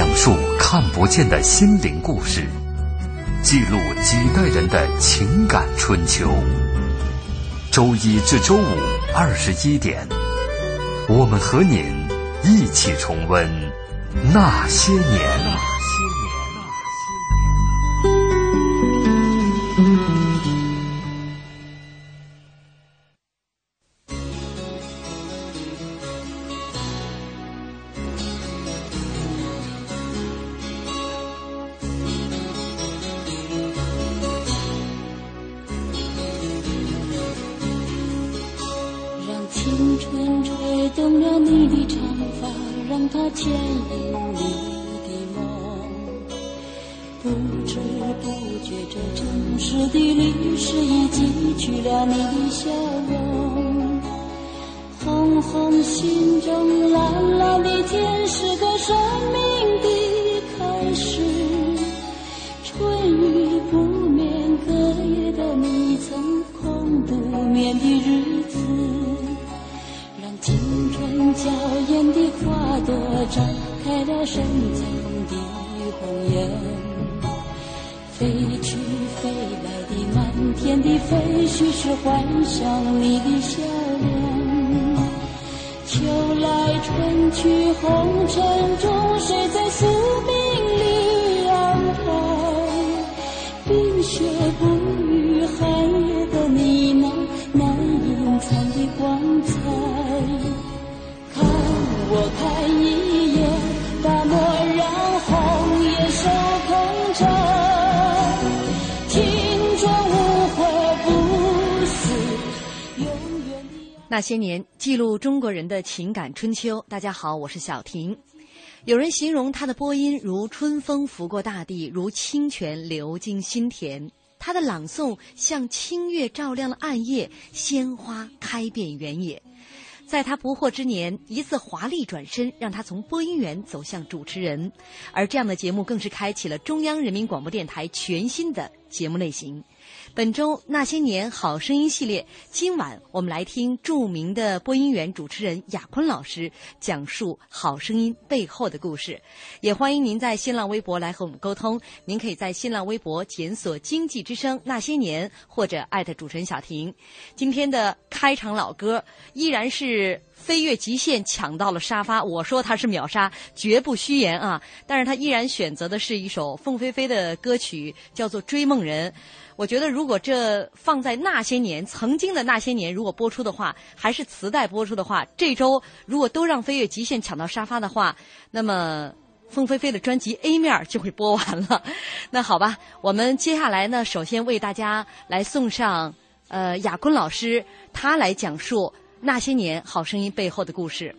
讲述看不见的心灵故事，记录几代人的情感春秋。周一至周五二十一点，我们和您一起重温那些年。秋来春去红尘中谁在宿命里安排冰雪不那些年，记录中国人的情感春秋。大家好，我是小婷。有人形容他的播音如春风拂过大地，如清泉流进心田。他的朗诵像清月照亮了暗夜，鲜花开遍原野。在他不惑之年，一次华丽转身，让他从播音员走向主持人。而这样的节目，更是开启了中央人民广播电台全新的节目类型。本周《那些年好声音》系列，今晚我们来听著名的播音员、主持人雅坤老师讲述好声音背后的故事。也欢迎您在新浪微博来和我们沟通。您可以在新浪微博检索“经济之声那些年”或者艾特主持人小婷。今天的开场老歌依然是飞跃极限抢到了沙发，我说他是秒杀，绝不虚言啊！但是他依然选择的是一首凤飞飞的歌曲，叫做《追梦人》。我觉得，如果这放在那些年，曾经的那些年，如果播出的话，还是磁带播出的话，这周如果都让飞跃极限抢到沙发的话，那么凤飞飞的专辑 A 面就会播完了。那好吧，我们接下来呢，首先为大家来送上呃雅坤老师，他来讲述那些年好声音背后的故事。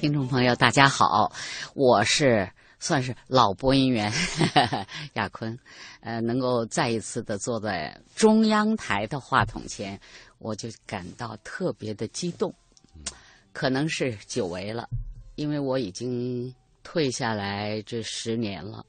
听众朋友，大家好，我是算是老播音员 亚坤，呃，能够再一次的坐在中央台的话筒前，我就感到特别的激动，可能是久违了，因为我已经退下来这十年了，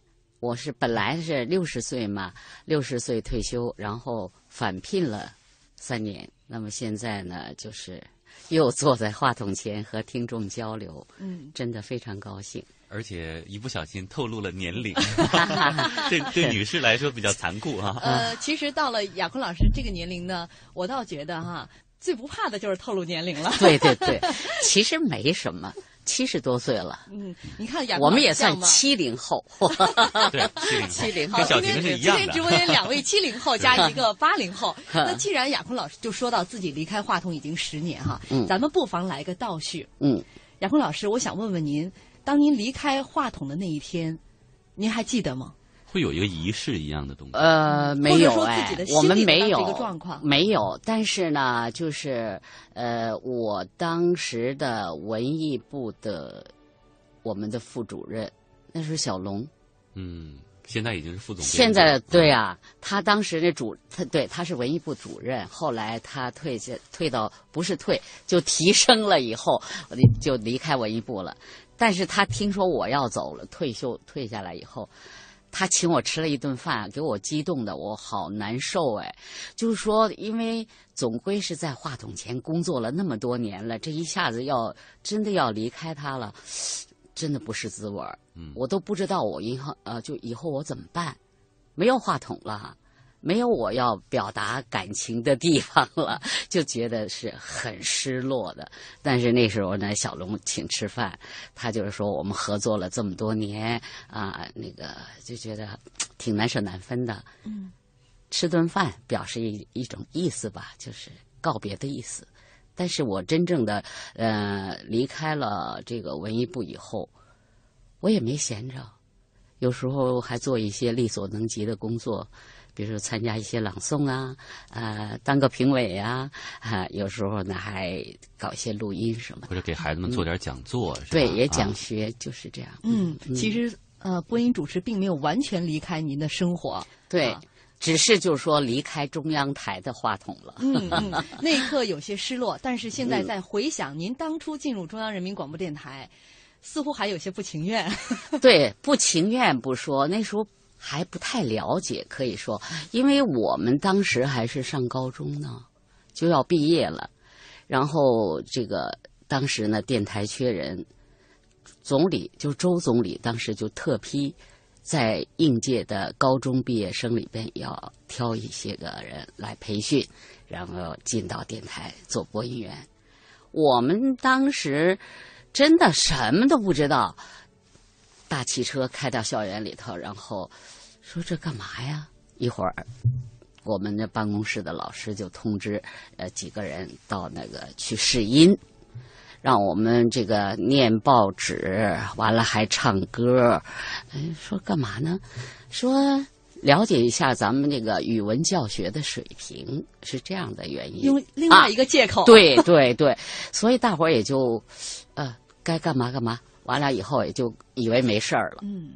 我是本来是六十岁嘛，六十岁退休，然后返聘了三年，那么现在呢，就是。又坐在话筒前和听众交流，嗯，真的非常高兴。而且一不小心透露了年龄，对对女士来说比较残酷啊。呃，其实到了雅坤老师这个年龄呢，我倒觉得哈，最不怕的就是透露年龄了。对对对，其实没什么。七十多岁了，嗯，你看雅，我们也算七零后，对，七零后，跟小婷是一样的。今天直播间两位七零后 加一个八零后，那既然雅坤老师就说到自己离开话筒已经十年哈，嗯，咱们不妨来个倒叙，嗯，雅坤老师，我想问问您，当您离开话筒的那一天，您还记得吗？会有一个仪式一样的东西？呃，没有哎，我们没有这个状况，没有。但是呢，就是呃，我当时的文艺部的我们的副主任，那是小龙。嗯，现在已经是副总。现在对啊，他当时那主，他对他是文艺部主任，后来他退下退到不是退就提升了以后，就离开文艺部了。但是他听说我要走了，退休退下来以后。他请我吃了一顿饭，给我激动的我好难受哎。就是说，因为总归是在话筒前工作了那么多年了，这一下子要真的要离开他了，真的不是滋味儿。嗯我都不知道我以后呃，就以后我怎么办？没有话筒了。没有我要表达感情的地方了，就觉得是很失落的。但是那时候呢，小龙请吃饭，他就是说我们合作了这么多年啊，那个就觉得挺难舍难分的。嗯，吃顿饭表示一一种意思吧，就是告别的意思。但是我真正的呃离开了这个文艺部以后，我也没闲着，有时候还做一些力所能及的工作。比如说参加一些朗诵啊，呃，当个评委啊，啊，有时候呢还搞一些录音什么的。或者给孩子们做点讲座，是吧对，也啊讲学，就是这样。嗯，其实呃，播音主持并没有完全离开您的生活。对啊，只是就是说离开中央台的话筒了。嗯嗯，那一刻有些失落，但是现在在回想您当初进入中央人民广播电台，似乎还有些不情愿。对，不情愿不说，那时候还不太了解，可以说，因为我们当时还是上高中呢，就要毕业了，然后这个当时呢，电台缺人，总理就周总理当时就特批，在应届的高中毕业生里边要挑一些个人来培训，然后进到电台做播音员。我们当时真的什么都不知道，大汽车开到校园里头，然后说这干嘛呀？一会儿，我们的办公室的老师就通知，呃，几个人到那个去试音，让我们这个念报纸，完了还唱歌，嗯，说干嘛呢？说了解一下咱们这个语文教学的水平，是这样的原因。用另外一个借口，对对对，所以大伙儿也就，呃，该干嘛干嘛。完了以后也就以为没事儿了。嗯，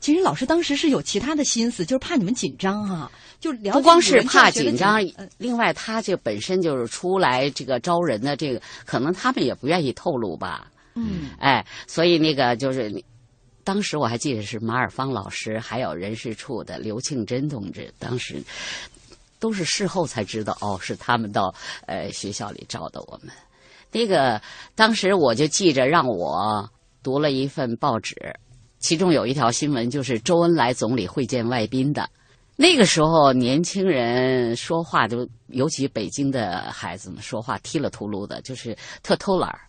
其实老师当时是有其他的心思，就是怕你们紧张哈、就了不光是怕紧张呃，另外他这本身就是出来这个招人的这个，可能他们也不愿意透露吧。嗯哎，所以那个就是你，当时我还记得是马尔芳老师，还有人事处的刘庆珍同志，当时都是事后才知道，哦，是他们到呃学校里招的我们。那个当时我就记着让我读了一份报纸，其中有一条新闻就是周恩来总理会见外宾的。那个时候，年轻人说话都，尤其北京的孩子们说话踢了秃噜的，就是特偷懒儿。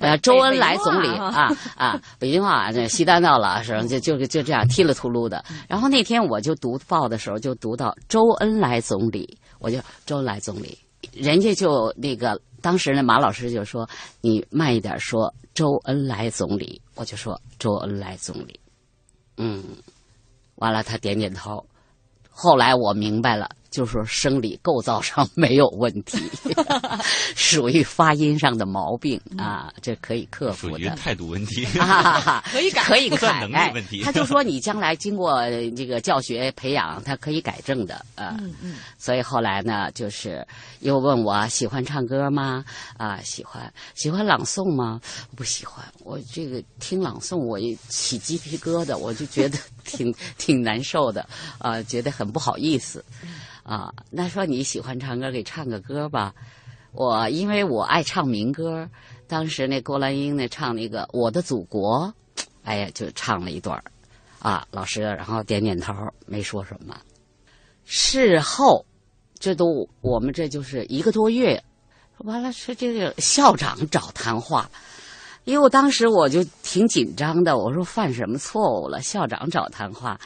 呃，周恩来总理啊啊，北京话这西单到了，是吧？就就就这样踢了秃噜的。然后那天我就读报的时候，就读到周恩来总理，我就周恩来总理，人家就那个当时呢，马老师就说你慢一点说周恩来总理，我就说周恩来总理，嗯，完了他点点头。后来我明白了，就是说生理构造上没有问题，属于发音上的毛病啊，这可以克服属于的。态度问题。啊，可以改可以 改，哎能力问题他就说你将来经过呃这个教学培养，他可以改正的啊。嗯嗯所以后来呢，就是又问我喜欢唱歌吗？啊，喜欢。喜欢朗诵吗？不喜欢。我这个听朗诵，我一起鸡皮疙瘩，我就觉得挺挺难受的，啊，觉得很不好意思。啊，那说你喜欢唱歌，给唱个歌吧。我因为我爱唱民歌，当时那郭兰英那唱那个《我的祖国》，哎呀，就唱了一段儿啊，老师然后点点头，没说什么。事后，这都我们这就是一个多月，完了是这个校长找谈话，因为我当时我就挺紧张的，我说犯什么错误了？校长找谈话，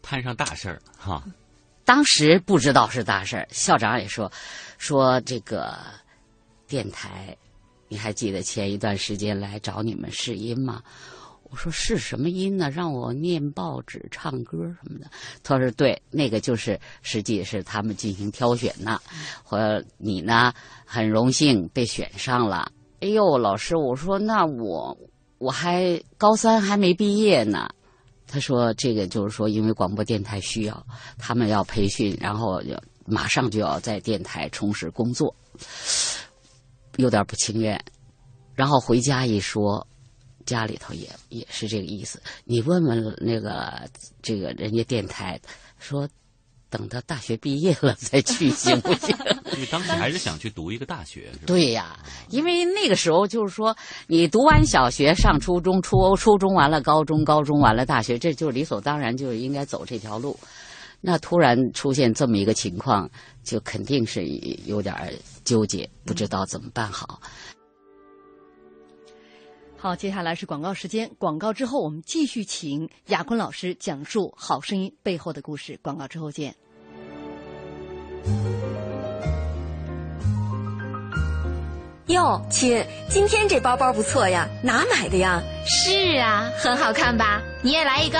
摊上大事儿哈，当时不知道是大事儿，校长也说说这个电台，你还记得前一段时间来找你们试音吗？我说是什么音呢？让我念报纸、唱歌什么的。他说对，那个就是实际是他们进行挑选呢。或你呢，很荣幸被选上了。哎呦，老师，我说那我我还高三还没毕业呢。他说：“这个就是说，因为广播电台需要，他们要培训，然后要马上就要在电台从事工作，有点不情愿。然后回家一说，家里头也也是这个意思。你问问那个这个人家电台，说等到大学毕业了再去行不行？你 当时还是想去读一个大学，是吧？对呀，因为那个时候就是说，你读完小学上初中，初初中完了高中，高中完了大学，这就是理所当然，就是应该走这条路。那突然出现这么一个情况，就肯定是有点纠结，不知道怎么办好。好，接下来是广告时间。广告之后，我们继续请亚坤老师讲述《好声音》背后的故事。广告之后见。哟，亲，今天这包包不错呀，哪买的呀？是啊，很好看吧？你也来一个，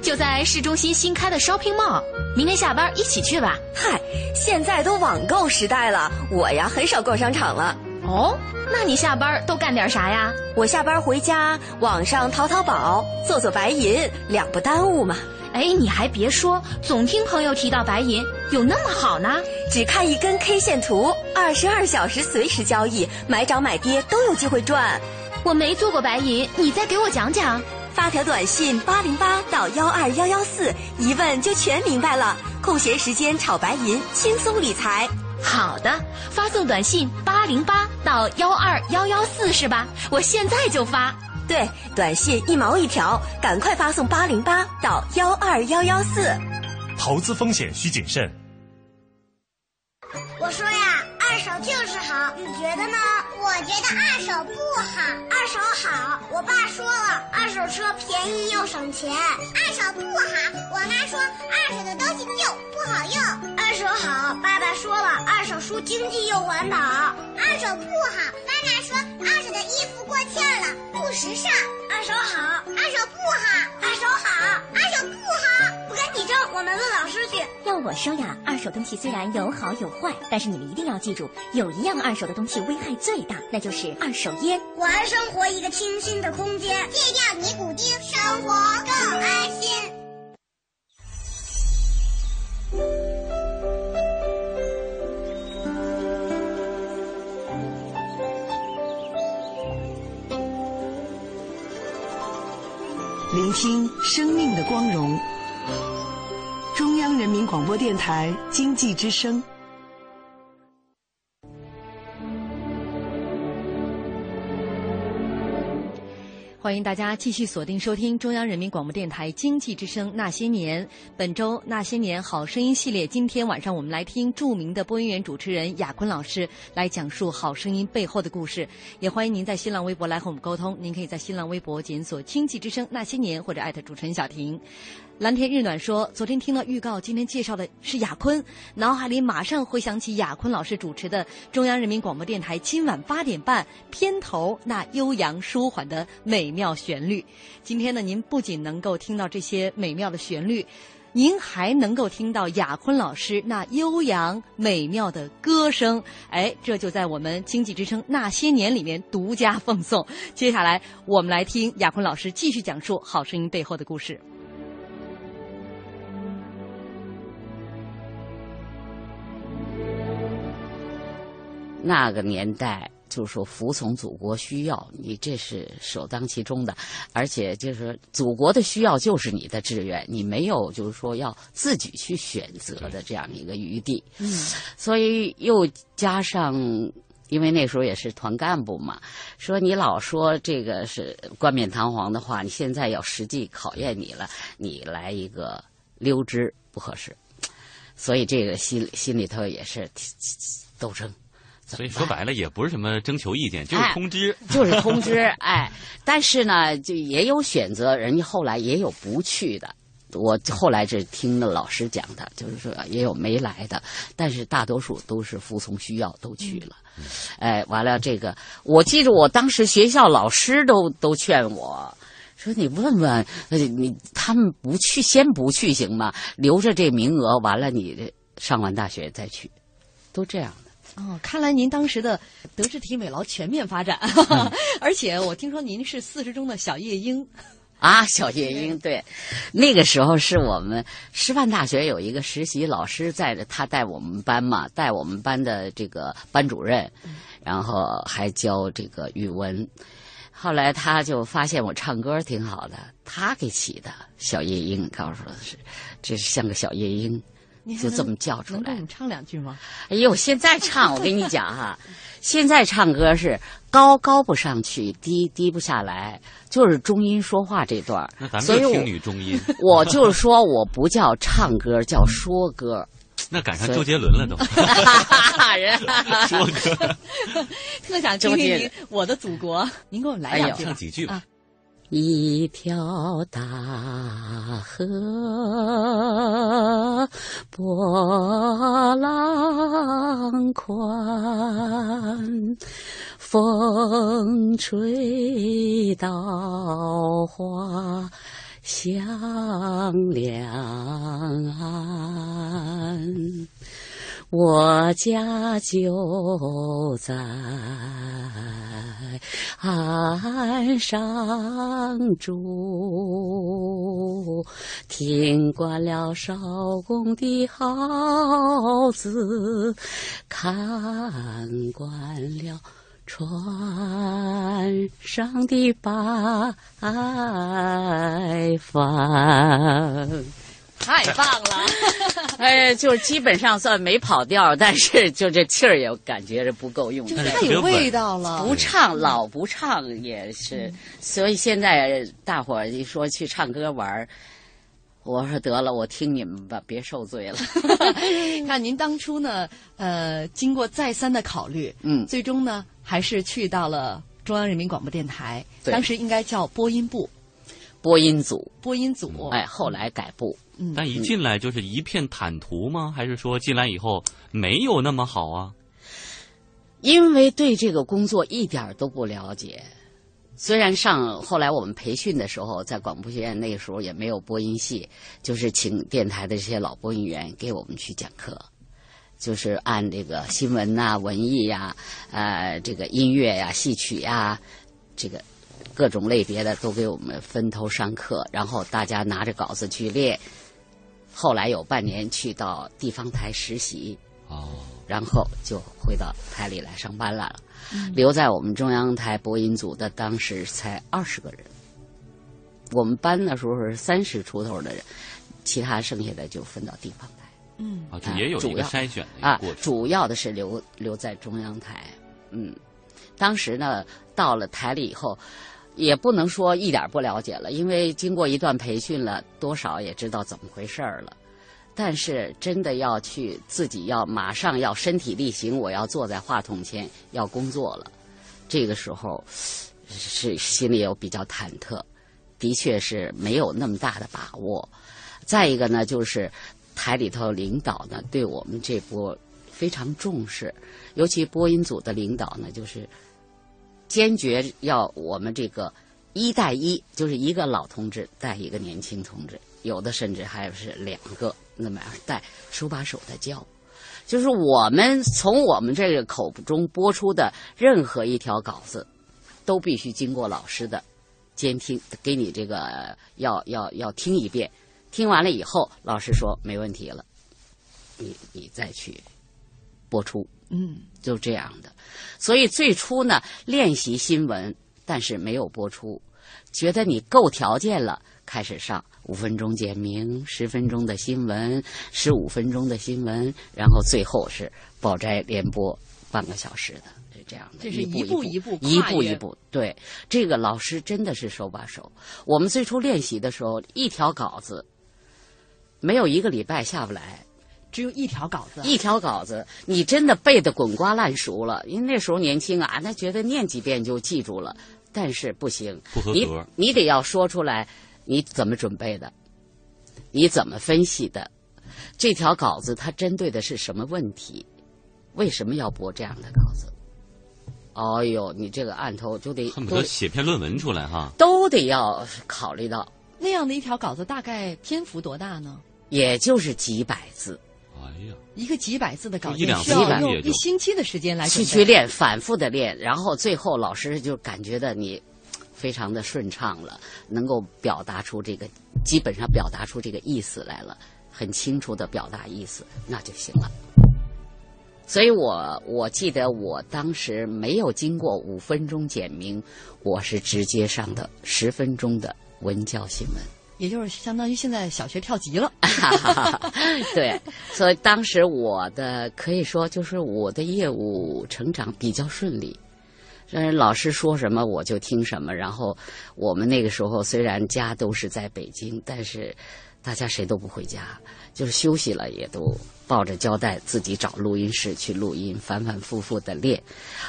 就在市中心新开的 shopping mall，明天下班一起去吧。嗨，现在都网购时代了，我呀很少逛商场了。哦，那你下班都干点啥呀？我下班回家，网上淘淘宝，做做白银，两不耽误嘛。哎，你还别说，总听朋友提到白银有那么好呢。只看一根 K 线图，二十二小时随时交易，买涨买跌都有机会赚。我没做过白银，你再给我讲讲。发条短信八零八到幺二幺幺四，一问就全明白了。空闲时间炒白银，轻松理财。好的，发送短信八零八到幺二幺幺四是吧？我现在就发。对，短信一毛一条，赶快发送八零八到幺二幺幺四。投资风险需谨慎。我说呀，二手就是好，你觉得呢？我觉得二手不好，二手好。我爸说了，二手车便宜又省钱。二手不好，我妈说二手的东西旧不好用。二手好，爸爸说了，二手书经济又环保。二手不好，妈妈说二手的衣服过气了，不时尚。二手好，二手不好，二手好，二手不好。不跟你争，我们问老师去。要我说呀，二手东西虽然有好有坏，但是你们一定要记住，有一样二手的东西危害最大，那就是二手烟。还生活一个清新的空间，戒掉尼古丁，生活更安心。聆听生命的光荣。中央人民广播电台经济之声。欢迎大家继续锁定收听中央人民广播电台经济之声《那些年》。本周《那些年好声音》系列，今天晚上我们来听著名的播音员主持人雅坤老师来讲述《好声音》背后的故事。也欢迎您在新浪微博来和我们沟通。您可以在新浪微博检索“经济之声那些年”或者艾特主持人小婷。蓝天日暖说：“昨天听了预告，今天介绍的是亚坤，脑海里马上回想起亚坤老师主持的中央人民广播电台今晚八点半片头那悠扬舒缓的美妙旋律。今天呢，您不仅能够听到这些美妙的旋律，您还能够听到亚坤老师那悠扬美妙的歌声。哎，这就在我们经济之声那些年里面独家奉送。接下来，我们来听亚坤老师继续讲述《好声音》背后的故事。”那个年代，就是说服从祖国需要，你这是首当其冲的，而且就是祖国的需要就是你的志愿，你没有就是说要自己去选择的这样一个余地。嗯，所以又加上，因为那时候也是团干部嘛，说你老说这个是冠冕堂皇的话，你现在要实际考验你了，你来一个溜之不合适，所以这个心心里头也是斗争。所以说白了也不是什么征求意见，就是通知，哎、就是通知。哎，但是呢，就也有选择，人家后来也有不去的。我后来这听了老师讲的，就是说也有没来的，但是大多数都是服从需要都去了。嗯、哎，完了这个，我记着我当时学校老师都都劝我说：“你问问，你他们不去，先不去行吗？留着这名额，完了你上完大学再去，都这样。”哦，看来您当时的德智体美劳全面发展，嗯、而且我听说您是四十中的小夜莺。啊，小夜莺，对，那个时候是我们师范大学有一个实习老师在的，他带我们班嘛，带我们班的这个班主任，然后还教这个语文。后来他就发现我唱歌挺好的，他给起的小夜莺，告诉我是这是像个小夜莺，就这么叫出来。能给我们唱两句吗？哎呦，现在唱我跟你讲哈、现在唱歌是高高不上去，低低不下来，就是中音说话这段那咱所以我们就听女中音，我就是说我不叫唱歌，叫说歌。那赶上周杰伦了都。人说歌，特想听周杰听您《我的祖国》，您给我们来两句吧。唱几句吧。一条大河波浪宽，风吹稻花香两岸。我家就在岸上住，听惯了艄公的号子，看惯了船上的白帆。太棒了！哎，就基本上算没跑调，但是就这气儿也感觉是不够用的，太有味道了。不唱老不唱也是，所以现在大伙儿一说去唱歌玩儿，我说得了，我听你们吧，别受罪了。看您当初呢，呃，经过再三的考虑，嗯，最终呢还是去到了中央人民广播电台，当时应该叫播音部、播音组，播音组，哎，后来改部。嗯，但一进来就是一片坦途吗？还是说进来以后没有那么好啊？因为对这个工作一点都不了解。虽然上后来我们培训的时候，在广播学院那个时候也没有播音系，就是请电台的这些老播音员给我们去讲课，就是按这个新闻呐、文艺呀、呃这个音乐呀、戏曲呀，这个各种类别的都给我们分头上课，然后大家拿着稿子去练。后来有半年去到地方台实习，哦，然后就回到台里来上班来了。嗯留在我们中央台播音组的当时才二十个人，我们班的时候是三十出头的人，其他剩下的就分到地方台。嗯，啊，这也有一个主要筛选的啊个过，程。主要的是留留在中央台。嗯，当时呢，到了台里以后，也不能说一点不了解了，因为经过一段培训了，多少也知道怎么回事儿了。但是真的要去自己要马上要身体力行，我要坐在话筒前要工作了，这个时候是心里有比较忐忑，的确是没有那么大的把握。再一个呢，就是台里头领导呢对我们这波非常重视，尤其播音组的领导呢，就是坚决要我们这个一带一，就是一个老同志带一个年轻同志，有的甚至还是两个那么样带，手把手的教。就是我们从我们这个口中播出的任何一条稿子，都必须经过老师的监听，给你这个要要要听一遍，听完了以后，老师说没问题了，你你再去播出，嗯，就这样的。所以最初呢，练习新闻，但是没有播出，觉得你够条件了，开始上五分钟简明，十分钟的新闻，十五分钟的新闻，然后最后是报摘联播半个小时的。是这样的，这是一一步一步一步一步。对，这个老师真的是手把手。我们最初练习的时候，一条稿子没有一个礼拜下不来，只有一条稿子，一条稿子，你真的背得滚瓜烂熟了。因为那时候年轻啊，那觉得念几遍就记住了，但是不行，你不合格你得要说出来，你怎么准备的，你怎么分析的，这条稿子它针对的是什么问题，为什么要播这样的稿子？哦呦，你这个案头就得恨不得写篇论文出来哈。都得要考虑到，那样的一条稿子大概篇幅多大呢？也就是几百字。哎呀，一个几百字的稿就一两件需要用一星期的时间来去去练，反复的练，然后最后老师就感觉到你非常的顺畅了，能够表达出这个，基本上表达出这个意思来了，很清楚的表达意思，那就行了。所以我我记得我当时没有经过五分钟简明，我是直接上的十分钟的文教新闻。也就是相当于现在小学跳级了。对，所以当时我的可以说就是我的业务成长比较顺利。嗯，老师说什么我就听什么。然后我们那个时候虽然家都是在北京，但是大家谁都不回家，就是休息了也都抱着胶带自己找录音室去录音，反反复复的练，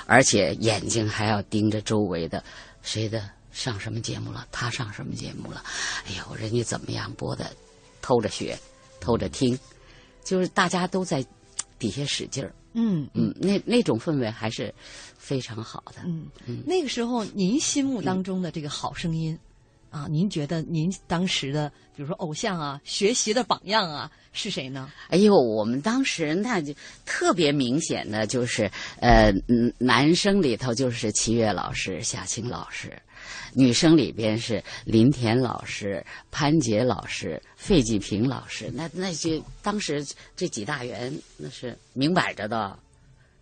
而且眼睛还要盯着周围的谁的上什么节目了，他上什么节目了。哎呦，人家怎么样播的，偷着学，偷着听，就是大家都在底下使劲儿。嗯嗯，那那种氛围还是非常好的。嗯嗯，那个时候您心目当中的这个好声音，啊，您觉得您当时的比如说偶像啊，学习的榜样啊是谁呢？哎呦，我们当时那就特别明显的就是，呃，嗯男生里头就是齐越老师、夏青老师。女生里边是林田老师、潘杰老师、费继平老师，那那些当时这几大员那是明摆着的，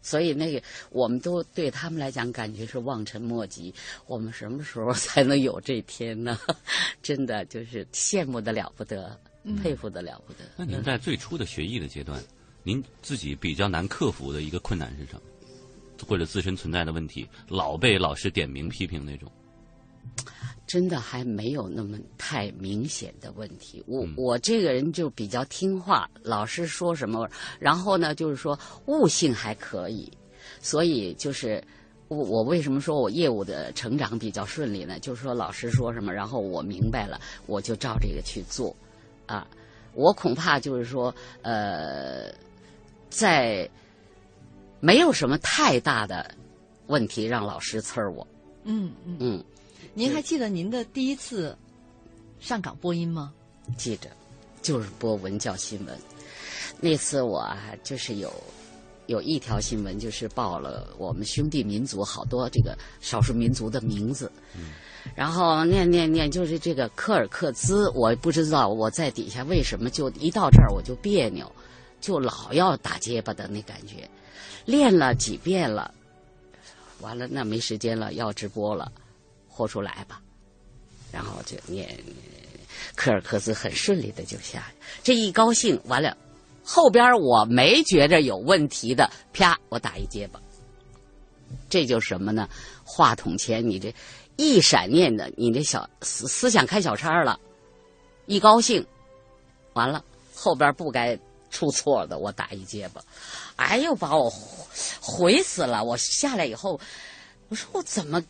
所以那个我们都对他们来讲感觉是望尘莫及。我们什么时候 才能有这天呢？真的就是羡慕的了不得，佩服的了不得。那您在最初的学艺的阶段，您自己比较难克服的一个困难是什么？或者自身存在的问题，老被老师点名批评那种？真的还没有那么太明显的问题。我我这个人就比较听话，老师说什么，然后呢，就是说悟性还可以，所以就是我我为什么说我业务的成长比较顺利呢？就是说老师说什么，然后我明白了，我就照这个去做，啊，我恐怕就是说呃，在没有什么太大的问题让老师呲儿我。嗯嗯嗯。您还记得您的第一次上岗播音吗？记着，就是播文教新闻。那次我啊，就是有有一条新闻，就是报了我们兄弟民族好多这个少数民族的名字。嗯。然后念念念，就是这个科尔克孜，我不知道我在底下为什么就一到这儿我就别扭，就老要打结巴的那感觉。练了几遍了，完了那没时间了，要直播了。豁出来吧，然后就念科尔克斯，很顺利的就下。这一高兴完了，后边我没觉着有问题的，啪，我打一结巴。这就什么呢？话筒前你这一闪念的，你这小思思想开小差了，一高兴，完了后边不该出错的，我打一结巴，哎呦，把我毁死了！我下来以后，我说我怎么？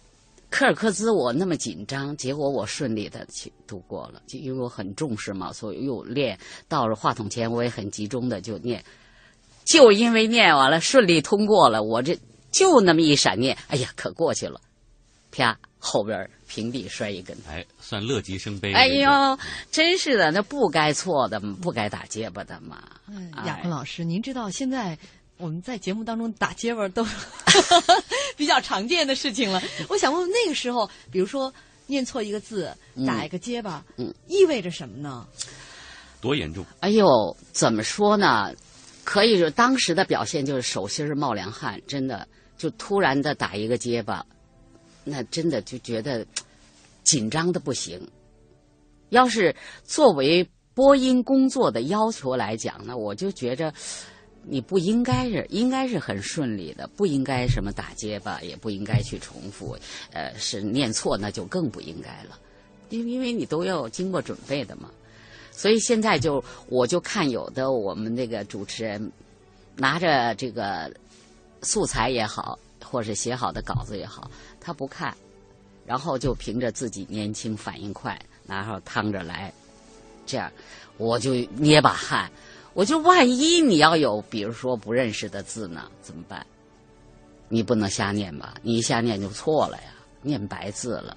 科尔克孜我那么紧张，结果我顺利的去度过了，就因为我很重视嘛，所以又练。到了话筒前，我也很集中的就念，就因为念完了顺利通过了，我这就那么一闪念，哎呀，可过去了，啪，后边平地摔一跟，哎，算乐极生悲。哎呦，真是的，那不该错的，不该打结巴的嘛。嗯，亚坤老师，您知道现在。我们在节目当中打结巴都 比较常见的事情了。我想问问，那个时候，比如说念错一个字，打一个结巴，嗯，意味着什么呢？多严重？哎呦，怎么说呢？可以说当时的表现就是手心冒凉汗，真的就突然的打一个结巴，那真的就觉得紧张的不行。要是作为播音工作的要求来讲呢，我就觉着。你不应该是，应该是很顺利的，不应该什么打结巴，也不应该去重复，呃，是念错那就更不应该了，因因为你都要经过准备的嘛。所以现在就我就看有的我们那个主持人拿着这个素材也好，或是写好的稿子也好，他不看，然后就凭着自己年轻反应快，然后趟着来，这样我就捏把汗。我就万一你要有，比如说不认识的字呢，怎么办？你不能瞎念吧？你一瞎念就错了呀，念白字了。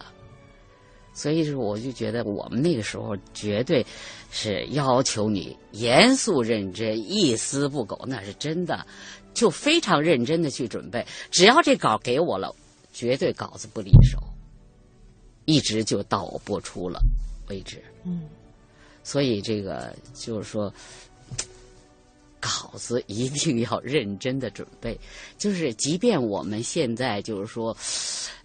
所以说，我就觉得我们那个时候绝对是要求你严肃认真，一丝不苟，那是真的，就非常认真的去准备。只要这稿给我了，绝对稿子不离手，一直就到我播出了为止。嗯，所以这个就是说。稿子一定要认真的准备。就是即便我们现在就是说，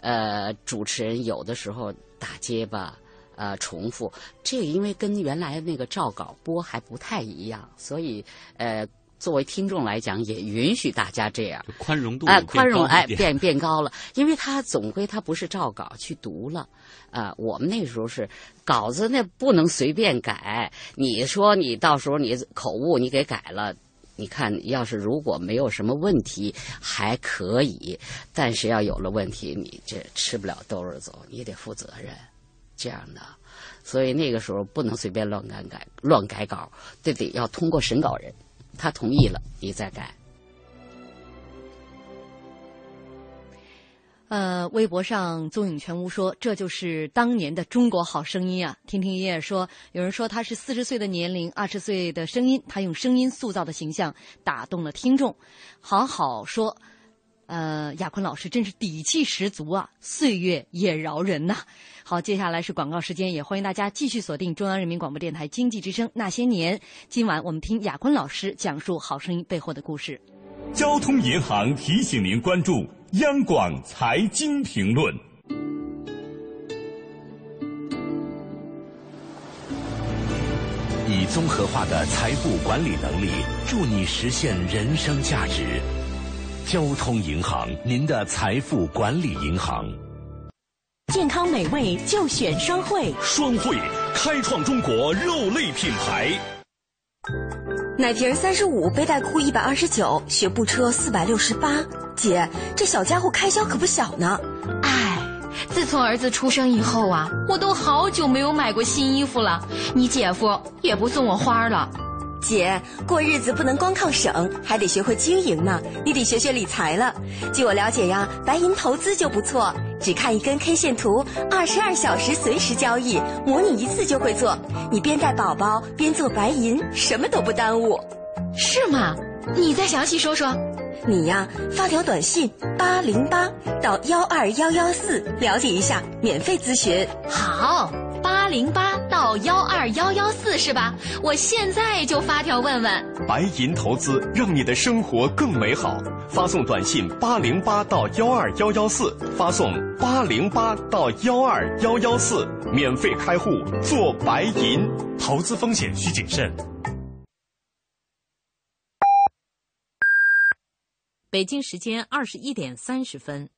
呃，主持人有的时候打结巴。呃，重复这个，因为跟原来那个照稿播还不太一样，所以呃，作为听众来讲，也允许大家这样。宽容度哎，宽容哎变变变高了，因为他总归他不是照稿去读了。啊、我们那时候是稿子那不能随便改，你说你到时候你口误你给改了。你看，要是如果没有什么问题，还可以；但是要有了问题，你这吃不了兜着走，你得负责任。这样的，所以那个时候不能随便乱改改乱改稿，这得要通过审稿人，他同意了你再改。呃，微博上踪影全无说，这就是当年的中国好声音啊！听听爷爷说，有人说他是四十岁的年龄，二十岁的声音，他用声音塑造的形象打动了听众。好好说，呃，亚坤老师真是底气十足啊，岁月也饶人呐、好，接下来是广告时间，也欢迎大家继续锁定中央人民广播电台经济之声《那些年》。今晚我们听亚坤老师讲述好声音背后的故事。交通银行提醒您关注央广财经评论。以综合化的财富管理能力，助你实现人生价值。交通银行，您的财富管理银行。健康美味就选双汇，双汇开创中国肉类品牌。奶瓶三十五，背带裤一百二十九，学步车四百六十八。姐，这小家伙开销可不小呢。唉，自从儿子出生以后啊，我都好久没有买过新衣服了。你姐夫也不送我花了。姐，过日子不能光靠省，还得学会经营呢。你得学学理财了。据我了解呀，白银投资就不错，只看一根 K 线图，二十二小时随时交易，模拟一次就会做。你边带宝宝边做白银，什么都不耽误。是吗？你再详细说说。你呀，发条短信八零八到幺二幺幺四了解一下，免费咨询。好，八零八到幺二幺幺四是吧？我现在就发条问问。白银投资让你的生活更美好。发送短信八零八到幺二幺幺四，发送八零八到幺二幺幺四，免费开户做白银。投资风险需谨慎。北京时间二十一点三十分。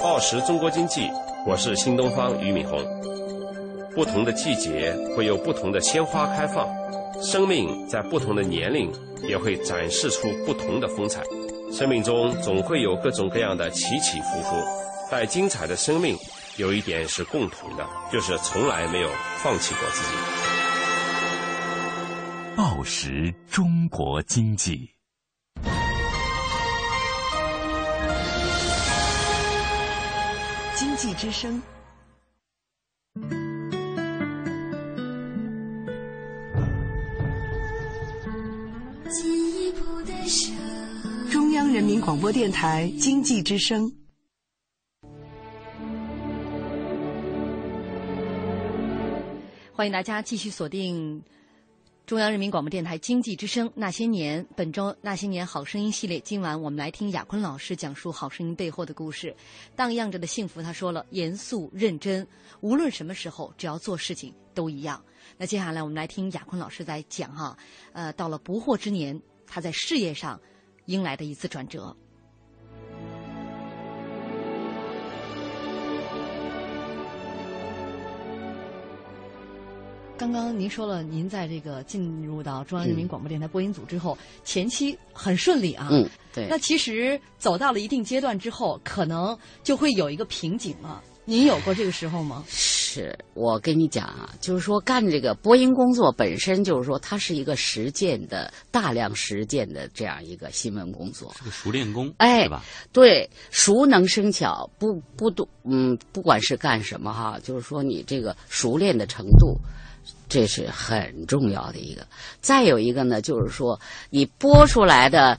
报时中国经济，我是新东方俞敏洪。不同的季节会有不同的鲜花开放，生命在不同的年龄也会展示出不同的风采。生命中总会有各种各样的起起伏伏，但精彩的生命有一点是共同的，就是从来没有放弃过自己。报时中国经济，济之声。中央人民广播电台经济之声。欢迎大家继续锁定中央人民广播电台经济之声《那些年》本周《那些年好声音》系列。今晚我们来听亚坤老师讲述好声音背后的故事。荡漾着的幸福，他说了，严肃认真，无论什么时候，只要做事情都一样。那接下来我们来听亚坤老师在讲哈，呃，到了不惑之年，他在事业上迎来的一次转折。刚刚您说了，您在这个进入到中央人民广播电台播音组之后，前期很顺利啊。嗯，对。那其实走到了一定阶段之后，可能就会有一个瓶颈了。您有过这个时候吗？是我跟你讲啊，就是说干这个播音工作本身就是说它是一个实践的、大量实践的这样一个新闻工作，是个熟练工，哎，是吧？对，熟能生巧，不不都嗯，不管是干什么哈，就是说你这个熟练的程度。这是很重要的一个。再有一个呢，就是说你播出来的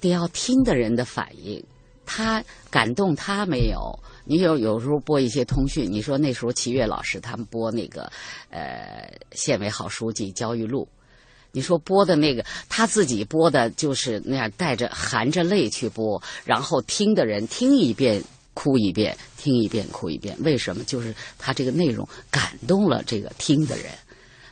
得要听的人的反应，他感动他没有，你有有时候播一些通讯，你说那时候齐越老师他们播那个，呃，县委好书记焦裕禄，你说播的那个他自己播的就是那样带着含着泪去播，然后听的人听一遍哭一遍，听一遍哭一遍，为什么？就是他这个内容感动了这个听的人。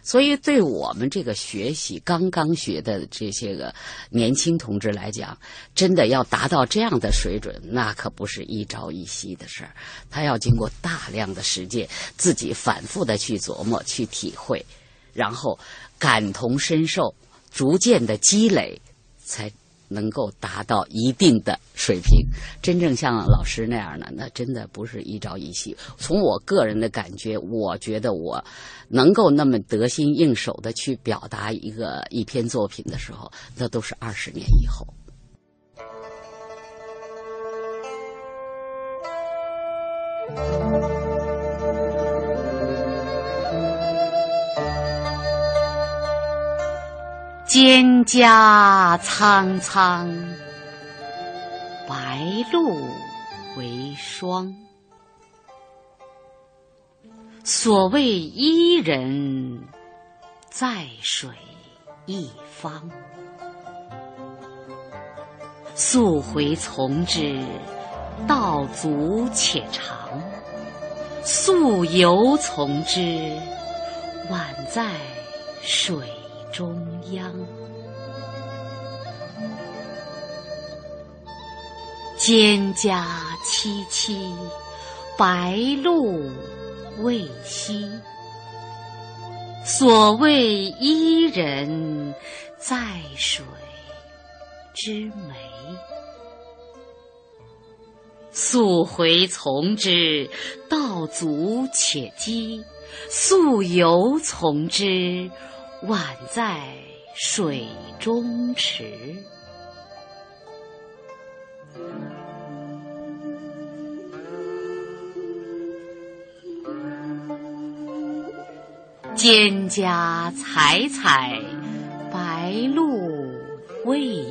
所以，对我们这个学习刚刚学的这些个年轻同志来讲，真的要达到这样的水准，那可不是一朝一夕的事儿。他要经过大量的实践，自己反复的去琢磨、去体会，然后感同身受，逐渐的积累，才。能够达到一定的水平，真正像老师那样的，那真的不是一朝一夕。从我个人的感觉，我觉得我能够那么得心应手的去表达一个一篇作品的时候，那都是二十年以后。蒹葭苍苍，白露为霜。所谓伊人，在水一方。溯洄从之，道阻且长；溯游从之，宛在水。中央，蒹葭萋萋，白露未晞。所谓伊人，在水之湄。溯洄从之，道阻且跻；溯游从之，宛在水中池。蒹葭采采，白露未已。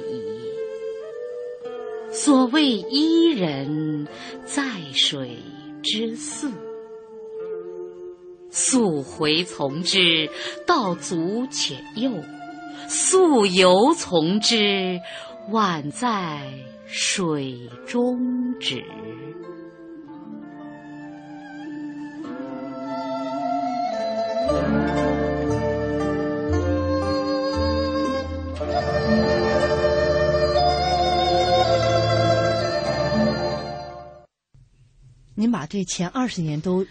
所谓伊人，在水之涘。溯洄从之，道阻且右；溯游从之，宛在水中止。您把这前二十年都。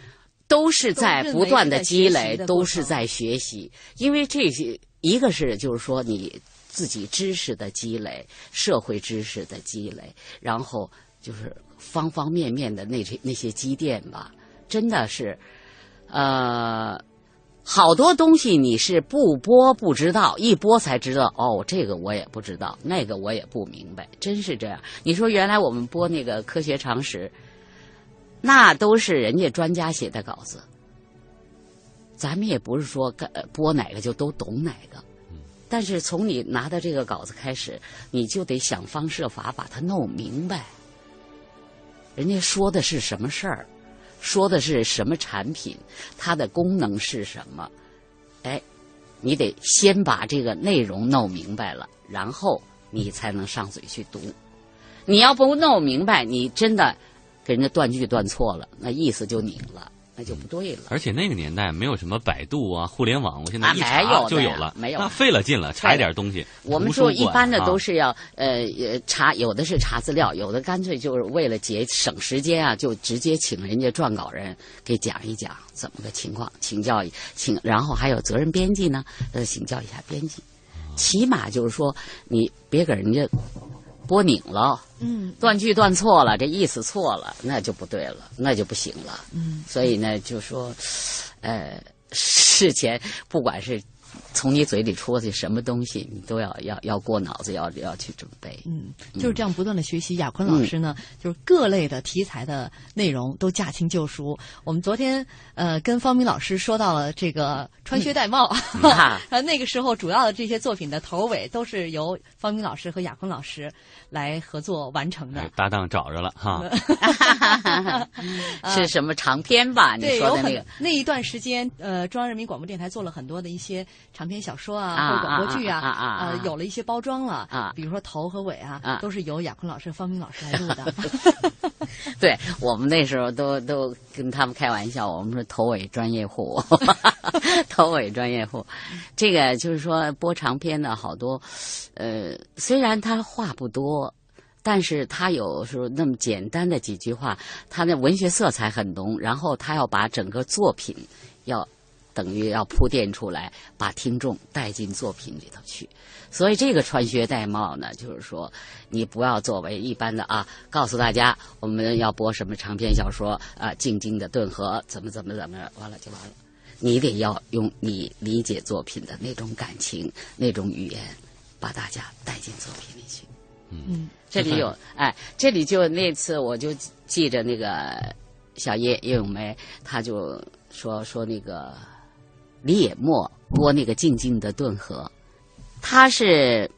都是在不断的积累，都是在学习。因为这些，一个是就是说你自己知识的积累，社会知识的积累，然后就是方方面面的那些那些积淀吧。真的是，呃，好多东西你是不播不知道，一播才知道。哦，这个我也不知道，那个我也不明白，真是这样。你说原来我们播那个科学常识。那都是人家专家写的稿子，咱们也不是说播哪个就都懂哪个，但是从你拿到这个稿子开始，你就得想方设法把它弄明白。人家说的是什么事儿，说的是什么产品，它的功能是什么？哎，你得先把这个内容弄明白了，然后你才能上嘴去读。你要不弄明白，你真的。给人家断句断错了，那意思就拧了，那就不对了。而且那个年代没有什么百度啊、互联网，我现在一查就有了，没有那费了劲了，查一点东西。我们说一般的都是要呃查，有的是查资料，有的干脆就是为了节省时间啊，就直接请人家撰稿人给讲一讲怎么个情况，请教请，然后还有责任编辑呢，呃，请教一下编辑，起码就是说你别给人家。播拧了，嗯，断句断错了，这意思错了，那就不对了，那就不行了，嗯，所以呢，就说，呃，事前不管是从你嘴里出去什么东西，你都要要要过脑子，要要去准备。嗯，就是这样不断的学习。亚坤老师呢，就是各类的题材的内容都驾轻就熟。我们昨天呃跟方明老师说到了这个穿靴戴帽，啊，那个时候主要的这些作品的头尾都是由方明老师和亚坤老师来合作完成的。搭档找着了哈，是什么长篇吧？你说的那个那一段时间，呃，中央人民广播电台做了很多的一些长篇小说啊，或者广播剧啊，呃，有了一些包装了啊，比如说头和尾啊，都是由亚坤老师、方明老师来录的。对我们那时候都都跟他们开玩笑，我们说头尾专业户，头尾专业户。这个就是说播长篇的好多，呃，虽然他话不多。但是他有时候那么简单的几句话，他的文学色彩很浓，然后他要把整个作品要等于要铺垫出来，把听众带进作品里头去。所以这个穿靴戴帽呢，就是说你不要作为一般的啊，告诉大家我们要播什么长篇小说啊，静静的顿河怎么怎么怎么完了就完了，你得要用你理解作品的那种感情、那种语言，把大家带进作品里去。嗯，这里有哎，这里就那次我就记着那个小叶叶咏梅，他就说说那个李野墨播那个静静的顿河，他是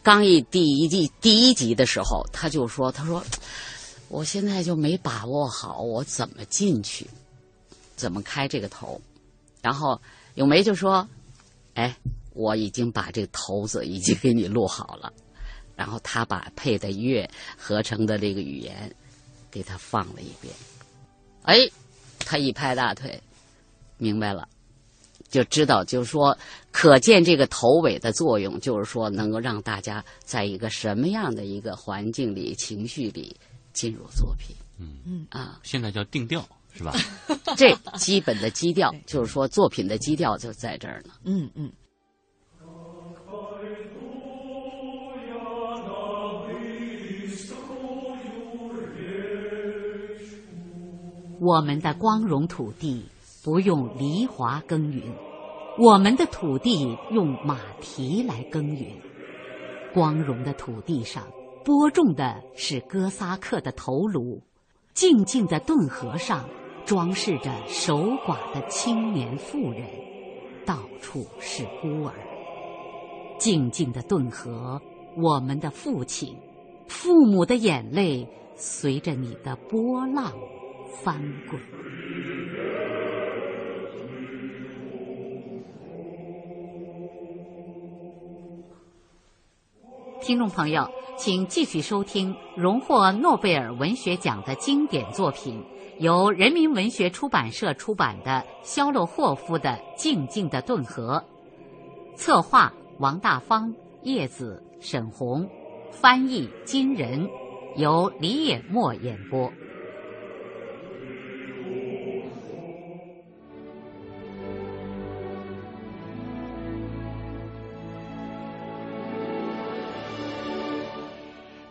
刚一第一季第一集的时候，他就说他说我现在就没把握好我怎么进去，怎么开这个头，然后咏梅就说，哎，我已经把这个头子已经给你录好了。然后他把配的乐合成的这个语言给他放了一遍，哎，他一拍大腿，明白了，就知道就是说，可见这个头尾的作用，就是说能够让大家在一个什么样的一个环境里、情绪里进入作品。嗯嗯啊，现在叫定调是吧？这基本的基调，就是说作品的基调就在这儿呢。嗯嗯。我们的光荣土地不用犁铧耕耘，我们的土地用马蹄来耕耘。光荣的土地上播种的是哥萨克的头颅，静静的顿河上装饰着守寡的青年妇人，到处是孤儿。静静的顿河，我们的父亲，父母的眼泪随着你的波浪。翻滚。听众朋友，请继续收听荣获诺贝尔文学奖的经典作品，由人民文学出版社出版的肖洛霍夫的《静静的顿河》，策划王大方、叶子、沈红，翻译金人，由李野墨演播。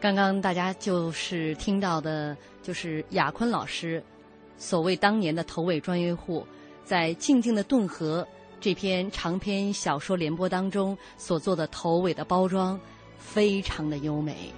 刚刚大家就是听到的，就是雅坤老师所谓当年的头尾专业户，在《静静的顿河》这篇长篇小说联播当中所做的头尾的包装，非常的优美。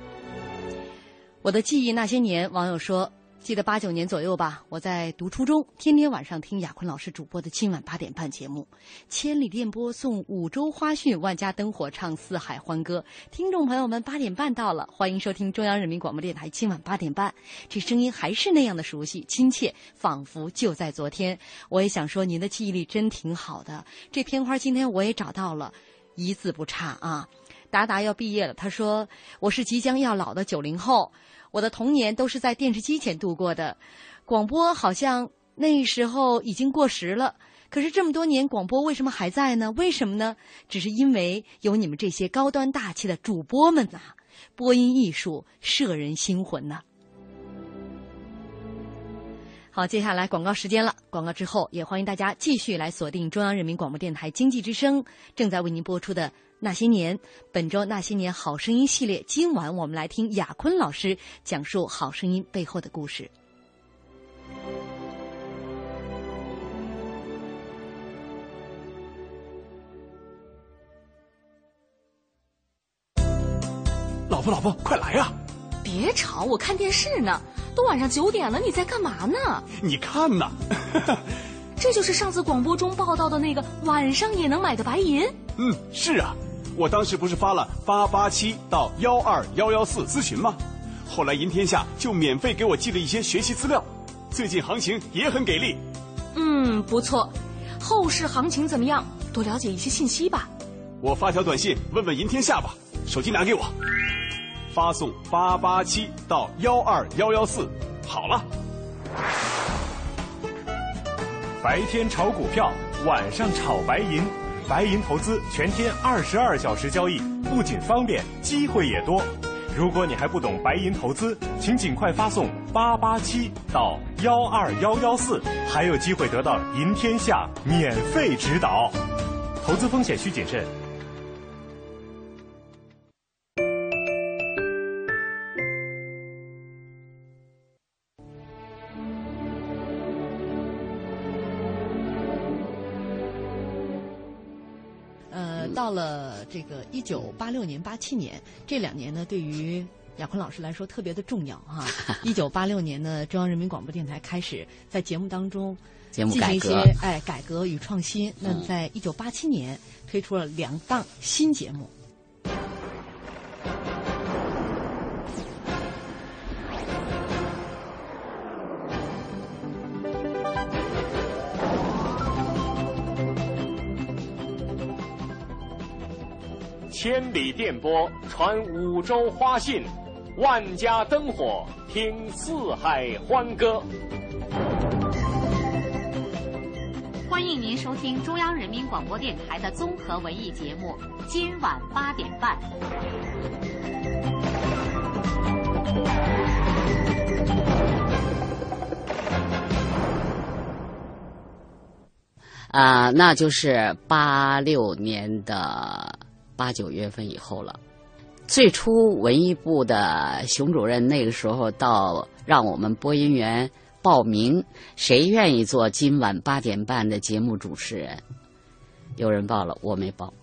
我的记忆那些年，网友说。记得八九年左右吧，我在读初中，天天晚上听亚坤老师主播的今晚八点半节目，千里电波送五洲花絮，万家灯火唱四海欢歌。听众朋友们，八点半到了，欢迎收听中央人民广播电台今晚八点半，这声音还是那样的熟悉亲切，仿佛就在昨天。我也想说，您的记忆力真挺好的。这片花今天我也找到了，一字不差啊。达达要毕业了，他说我是即将要老的九零后。我的童年都是在电视机前度过的，广播好像那时候已经过时了。可是这么多年，广播为什么还在呢？为什么呢？只是因为有你们这些高端大气的主播们呐！播音艺术摄人心魂呐。好，接下来广告时间了。广告之后，也欢迎大家继续来锁定中央人民广播电台经济之声正在为您播出的。那些年本周那些年好声音系列今晚我们来听雅坤老师讲述好声音背后的故事。老婆老婆快来呀别吵我看电视呢都晚上九点了你在干嘛呢？你看呐。这就是上次广播中报道的那个晚上也能买的白银。嗯是啊。我当时不是发了八八七到幺二幺幺四咨询吗？后来银天下就免费给我寄了一些学习资料。最近行情也很给力。嗯，不错。后市行情怎么样？多了解一些信息吧。我发条短信问问银天下吧。手机拿给我。发送八八七到幺二幺幺四，好了。白天炒股票，晚上炒白银，白银投资全天二十二小时交易，不仅方便，机会也多。如果你还不懂白银投资，请尽快发送八八七到幺二幺幺四，还有机会得到银天下免费指导。投资风险需谨慎。到了这个一九八六年、八七年这两年呢，对于亚坤老师来说特别的重要哈。一九八六年呢，中央人民广播电台开始在节目当中进行一些哎改革与创新。那么在一九八七年推出了两档新节目。千里电波传五洲花信，万家灯火听四海欢歌。欢迎您收听中央人民广播电台的综合文艺节目，今晚八点半。啊，那就是八六年的。八九月份以后了，最初文艺部的熊主任那个时候到让我们播音员报名，谁愿意做今晚八点半的节目主持人？有人报了，我没报。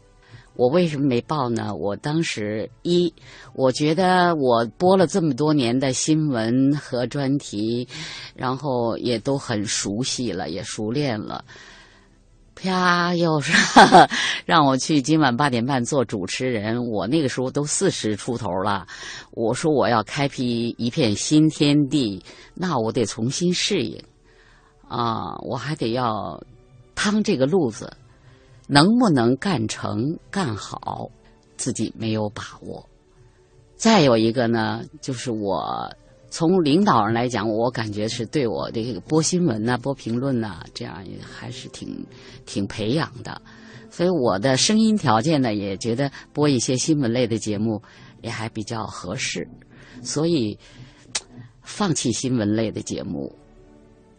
我为什么没报呢？我当时一，我觉得我播了这么多年的新闻和专题，然后也都很熟悉了，也熟练了。啪！又是让我去今晚八点半做主持人。我那个时候都四十出头了，我说我要开辟一片新天地，那我得重新适应啊！我还得要趟这个路子，能不能干成干好，自己没有把握。再有一个呢，就是我。从领导上来讲，我感觉是对我这个播新闻呐、播评论呐，这样也还是挺挺培养的。所以我的声音条件呢，也觉得播一些新闻类的节目也还比较合适。所以放弃新闻类的节目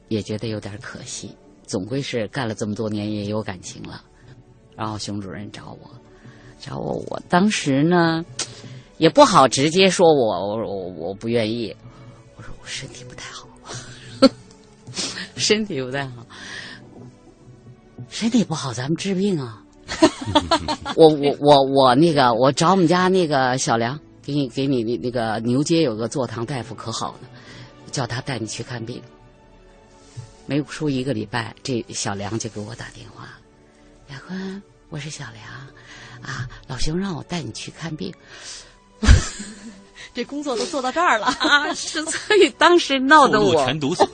也觉得有点可惜。总归是干了这么多年，也有感情了。然后熊主任找我，找我，我当时呢也不好直接说我我我我不愿意。身体不太好，身体不太好，身体不好，咱们治病啊！我我我我那个，我找我们家那个小梁，给你给你那那个牛街有个坐堂大夫可好呢，叫他带你去看病。没出一个礼拜，这小梁就给我打电话：“亚坤，我是小梁啊，老熊让我带你去看病。” 这工作都做到这儿了啊！是，所以当时闹得我全堵死，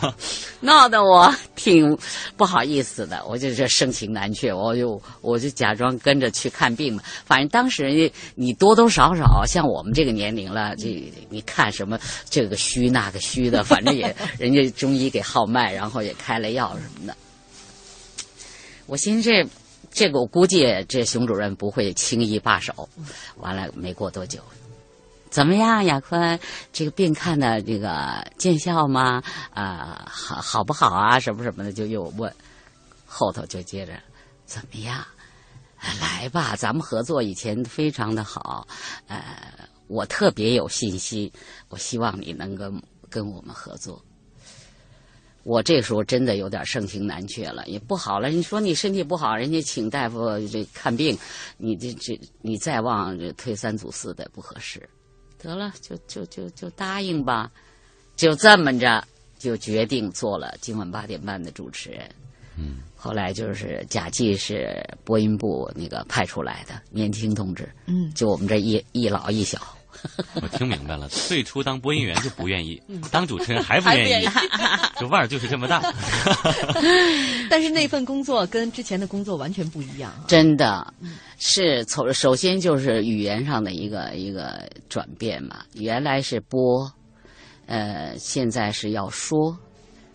闹得我挺不好意思的。我就这盛情难却，我就我就假装跟着去看病嘛。反正当时人家你多多少少像我们这个年龄了，这你看什么这个虚那个虚的，反正也人家中医给号脉，然后也开了药什么的。我寻思这这个我估计这熊主任不会轻易罢手。完了没过多久。怎么样，亚坤？这个病看的这个见效吗？啊，好好不好啊？什么什么的，就又问。后头就接着，怎么样？来吧，咱们合作以前非常的好。呃，我特别有信心，我希望你能跟跟我们合作。我这时候真的有点盛情难却了，也不好了。你说你身体不好，人家请大夫这看病，你这这你再往这推三阻四的不合适。得了，就就就就答应吧，就这么着，就决定做了今晚八点半的主持人。嗯，后来就是贾季是播音部那个派出来的年轻同志，嗯，就我们这一一老一小。我听明白了，最初当播音员就不愿意，嗯。当主持人还不愿意，这 腕儿就是这么大。但是那份工作跟之前的工作完全不一样啊。真的是从首先就是语言上的一个一个转变嘛，原来是播，呃，现在是要说，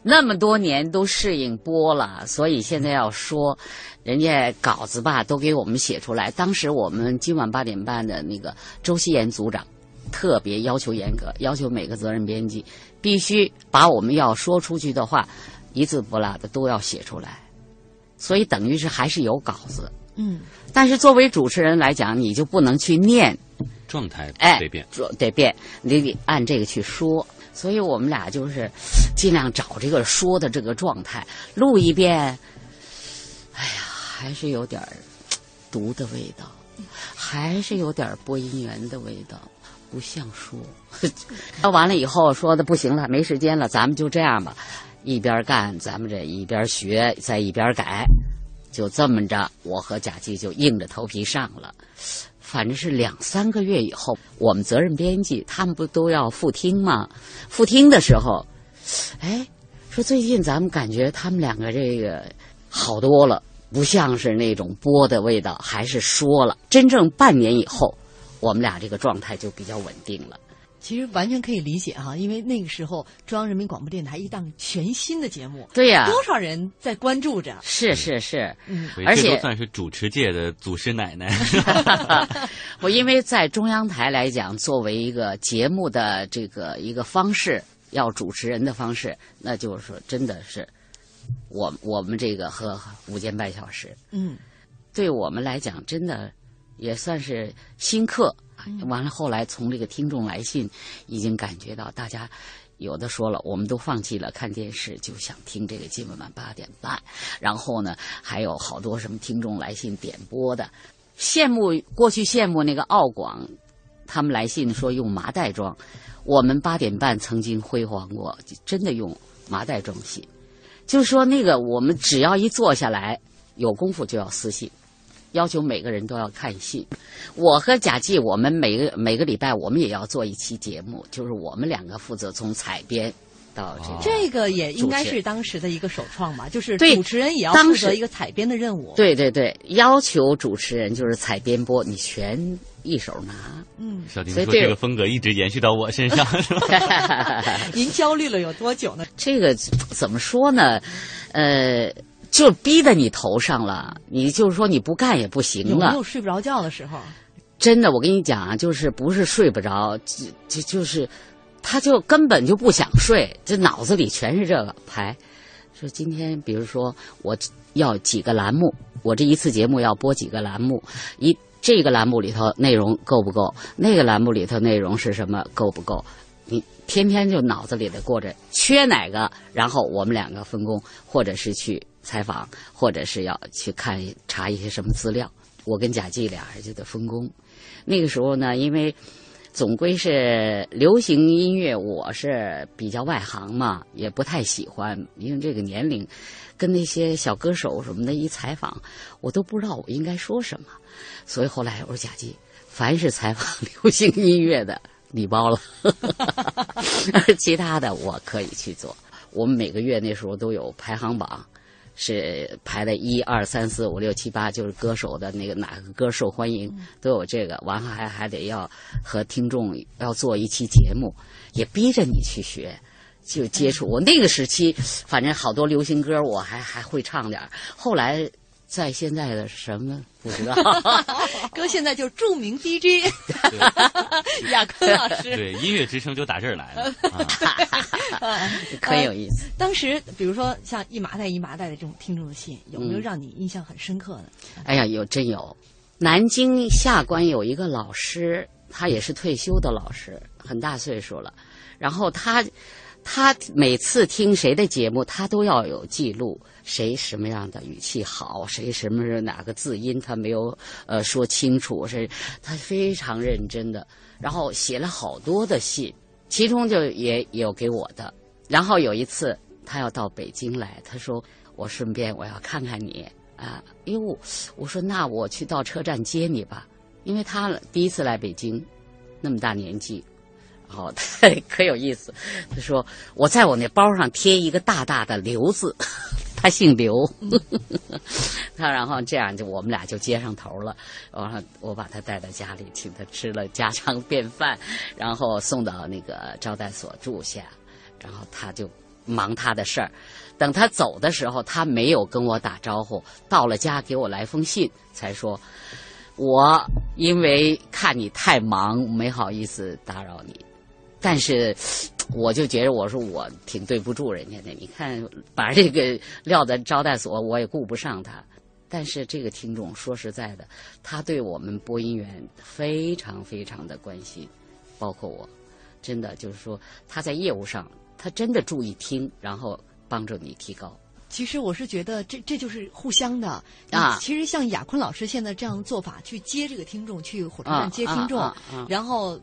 那么多年都适应播了，所以现在要说，人家稿子吧都给我们写出来。当时我们今晚八点半的那个周希言组长特别要求严格，要求每个责任编辑必须把我们要说出去的话一字不落的都要写出来，所以等于是还是有稿子。嗯，但是作为主持人来讲，你就不能去念，状态哎，得变，得变，你得按这个去说。所以我们俩就是尽量找这个说的这个状态，录一遍，哎呀，还是有点儿读的味道，还是有点播音员的味道，不像说。说 完了以后说的不行了，没时间了，咱们就这样吧，一边干，咱们这一边学，再一边改，就这么着，我和贾季就硬着头皮上了。反正是两三个月以后，我们责任编辑他们不都要复听吗？复听的时候，哎，说最近咱们感觉他们两个这个好多了，不像是那种播的味道，还是说了。真正半年以后，我们俩这个状态就比较稳定了。其实完全可以理解哈，因为那个时候中央人民广播电台一档全新的节目，对呀多少人在关注着？是是是，嗯而且都算是主持界的祖师奶奶。我因为在中央台来讲，作为一个节目的这个一个方式，要主持人的方式，那就是说，真的是我我们这个和午间半小时，嗯，对我们来讲，真的也算是新课。完了，后来从这个听众来信，已经感觉到大家有的说了，我们都放弃了看电视，就想听这个今晚八点半。然后呢，还有好多什么听众来信点播的，羡慕过去羡慕那个澳广，他们来信说用麻袋装，我们八点半曾经辉煌过，真的用麻袋装信，就是说那个我们只要一坐下来，有功夫就要私信。要求每个人都要看戏。我和贾季，我们每个每个礼拜我们也要做一期节目，就是我们两个负责从采编到这个。这个也应该是当时的一个首创吧，就是主持人也要负责一个采编的任务。对对对，要求主持人就是采编播，你全一手拿。嗯，小丁所以这个风格一直延续到我身上，是吧？您焦虑了有多久呢？这个怎么说呢？呃，就逼在你头上了，你就是说你不干也不行了。有没有睡不着觉的时候？真的，我跟你讲啊，就是不是睡不着，就就就是，他就根本就不想睡，这脑子里全是这个牌。说今天，比如说我要几个栏目，我这一次节目要播几个栏目，一这个栏目里头内容够不够，那个栏目里头内容是什么够不够？你天天就脑子里的过着缺哪个，然后我们两个分工，或者是去采访，或者是要去看查一些什么资料。我跟贾季俩人就得分工。那个时候呢，因为总归是流行音乐，我是比较外行嘛，也不太喜欢，因为这个年龄，跟那些小歌手什么的一采访，我都不知道我应该说什么。所以后来我说贾季，凡是采访流行音乐的，你包了，其他的我可以去做。我们每个月那时候都有排行榜。是排的一二三四五六七八，就是歌手的那个哪个歌受欢迎，都有这个。完了还还得要和听众要做一期节目，也逼着你去学，就接触。我那个时期，反正好多流行歌我还还会唱点儿。后来在现在的什么不知道，哥现在就是著名 DJ 亚坤老师。对，音乐之声就打这儿来了。啊、可有意思、呃。当时比如说像一麻袋一麻袋的这种听众的信，有没有让你印象很深刻的？嗯、哎呀，有真有。南京下关有一个老师，他也是退休的老师，很大岁数了。然后他他每次听谁的节目，他都要有记录，谁什么样的语气好，谁什么哪个字音他没有呃说清楚，是他非常认真的，然后写了好多的信，其中就也有给我的。然后有一次他要到北京来，他说我顺便我要看看你啊，哎呦，我说那我去到车站接你吧，因为他第一次来北京，那么大年纪。哦，可有意思。他说：“我在我那包上贴一个大大的刘字，他姓刘。他然后这样就我们俩就接上头了。完了，我把他带到家里，请他吃了家常便饭，然后送到那个招待所住下，然后他就忙他的事儿。等他走的时候，他没有跟我打招呼，到了家给我来封信，才说：我因为看你太忙，没好意思打扰你。”但是，我就觉得我说我挺对不住人家的。你看，把这个撂在招待所，我也顾不上他。但是这个听众说实在的，他对我们播音员非常非常的关心，包括我，真的就是说他在业务上，他真的注意听，然后帮助你提高。其实我是觉得这这就是互相的啊。其实像亚坤老师现在这样做法，去接这个听众，去火车站接听众，然后。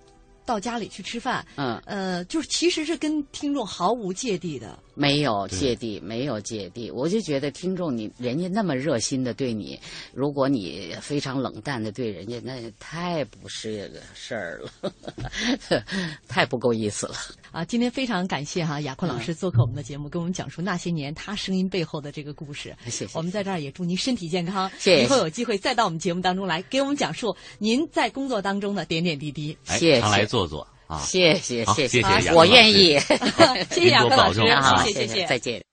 到家里去吃饭，嗯，呃，就是其实是跟听众毫无芥蒂的，没有芥蒂，没有芥蒂。我就觉得听众你人家那么热心的对你，如果你非常冷淡的对人家，那也太不是个事儿了，太不够意思了。啊，今天非常感谢哈亚坤老师做客我们的节目，跟我们讲述那些年他声音背后的这个故事。谢谢。我们在这儿也祝您身体健康，谢谢。以后有机会再到我们节目当中来，给我们讲述您在工作当中的点点滴滴。谢谢。常来坐坐啊！谢谢谢谢谢，我愿意。谢谢亚 坤老师，谢谢谢谢，再见。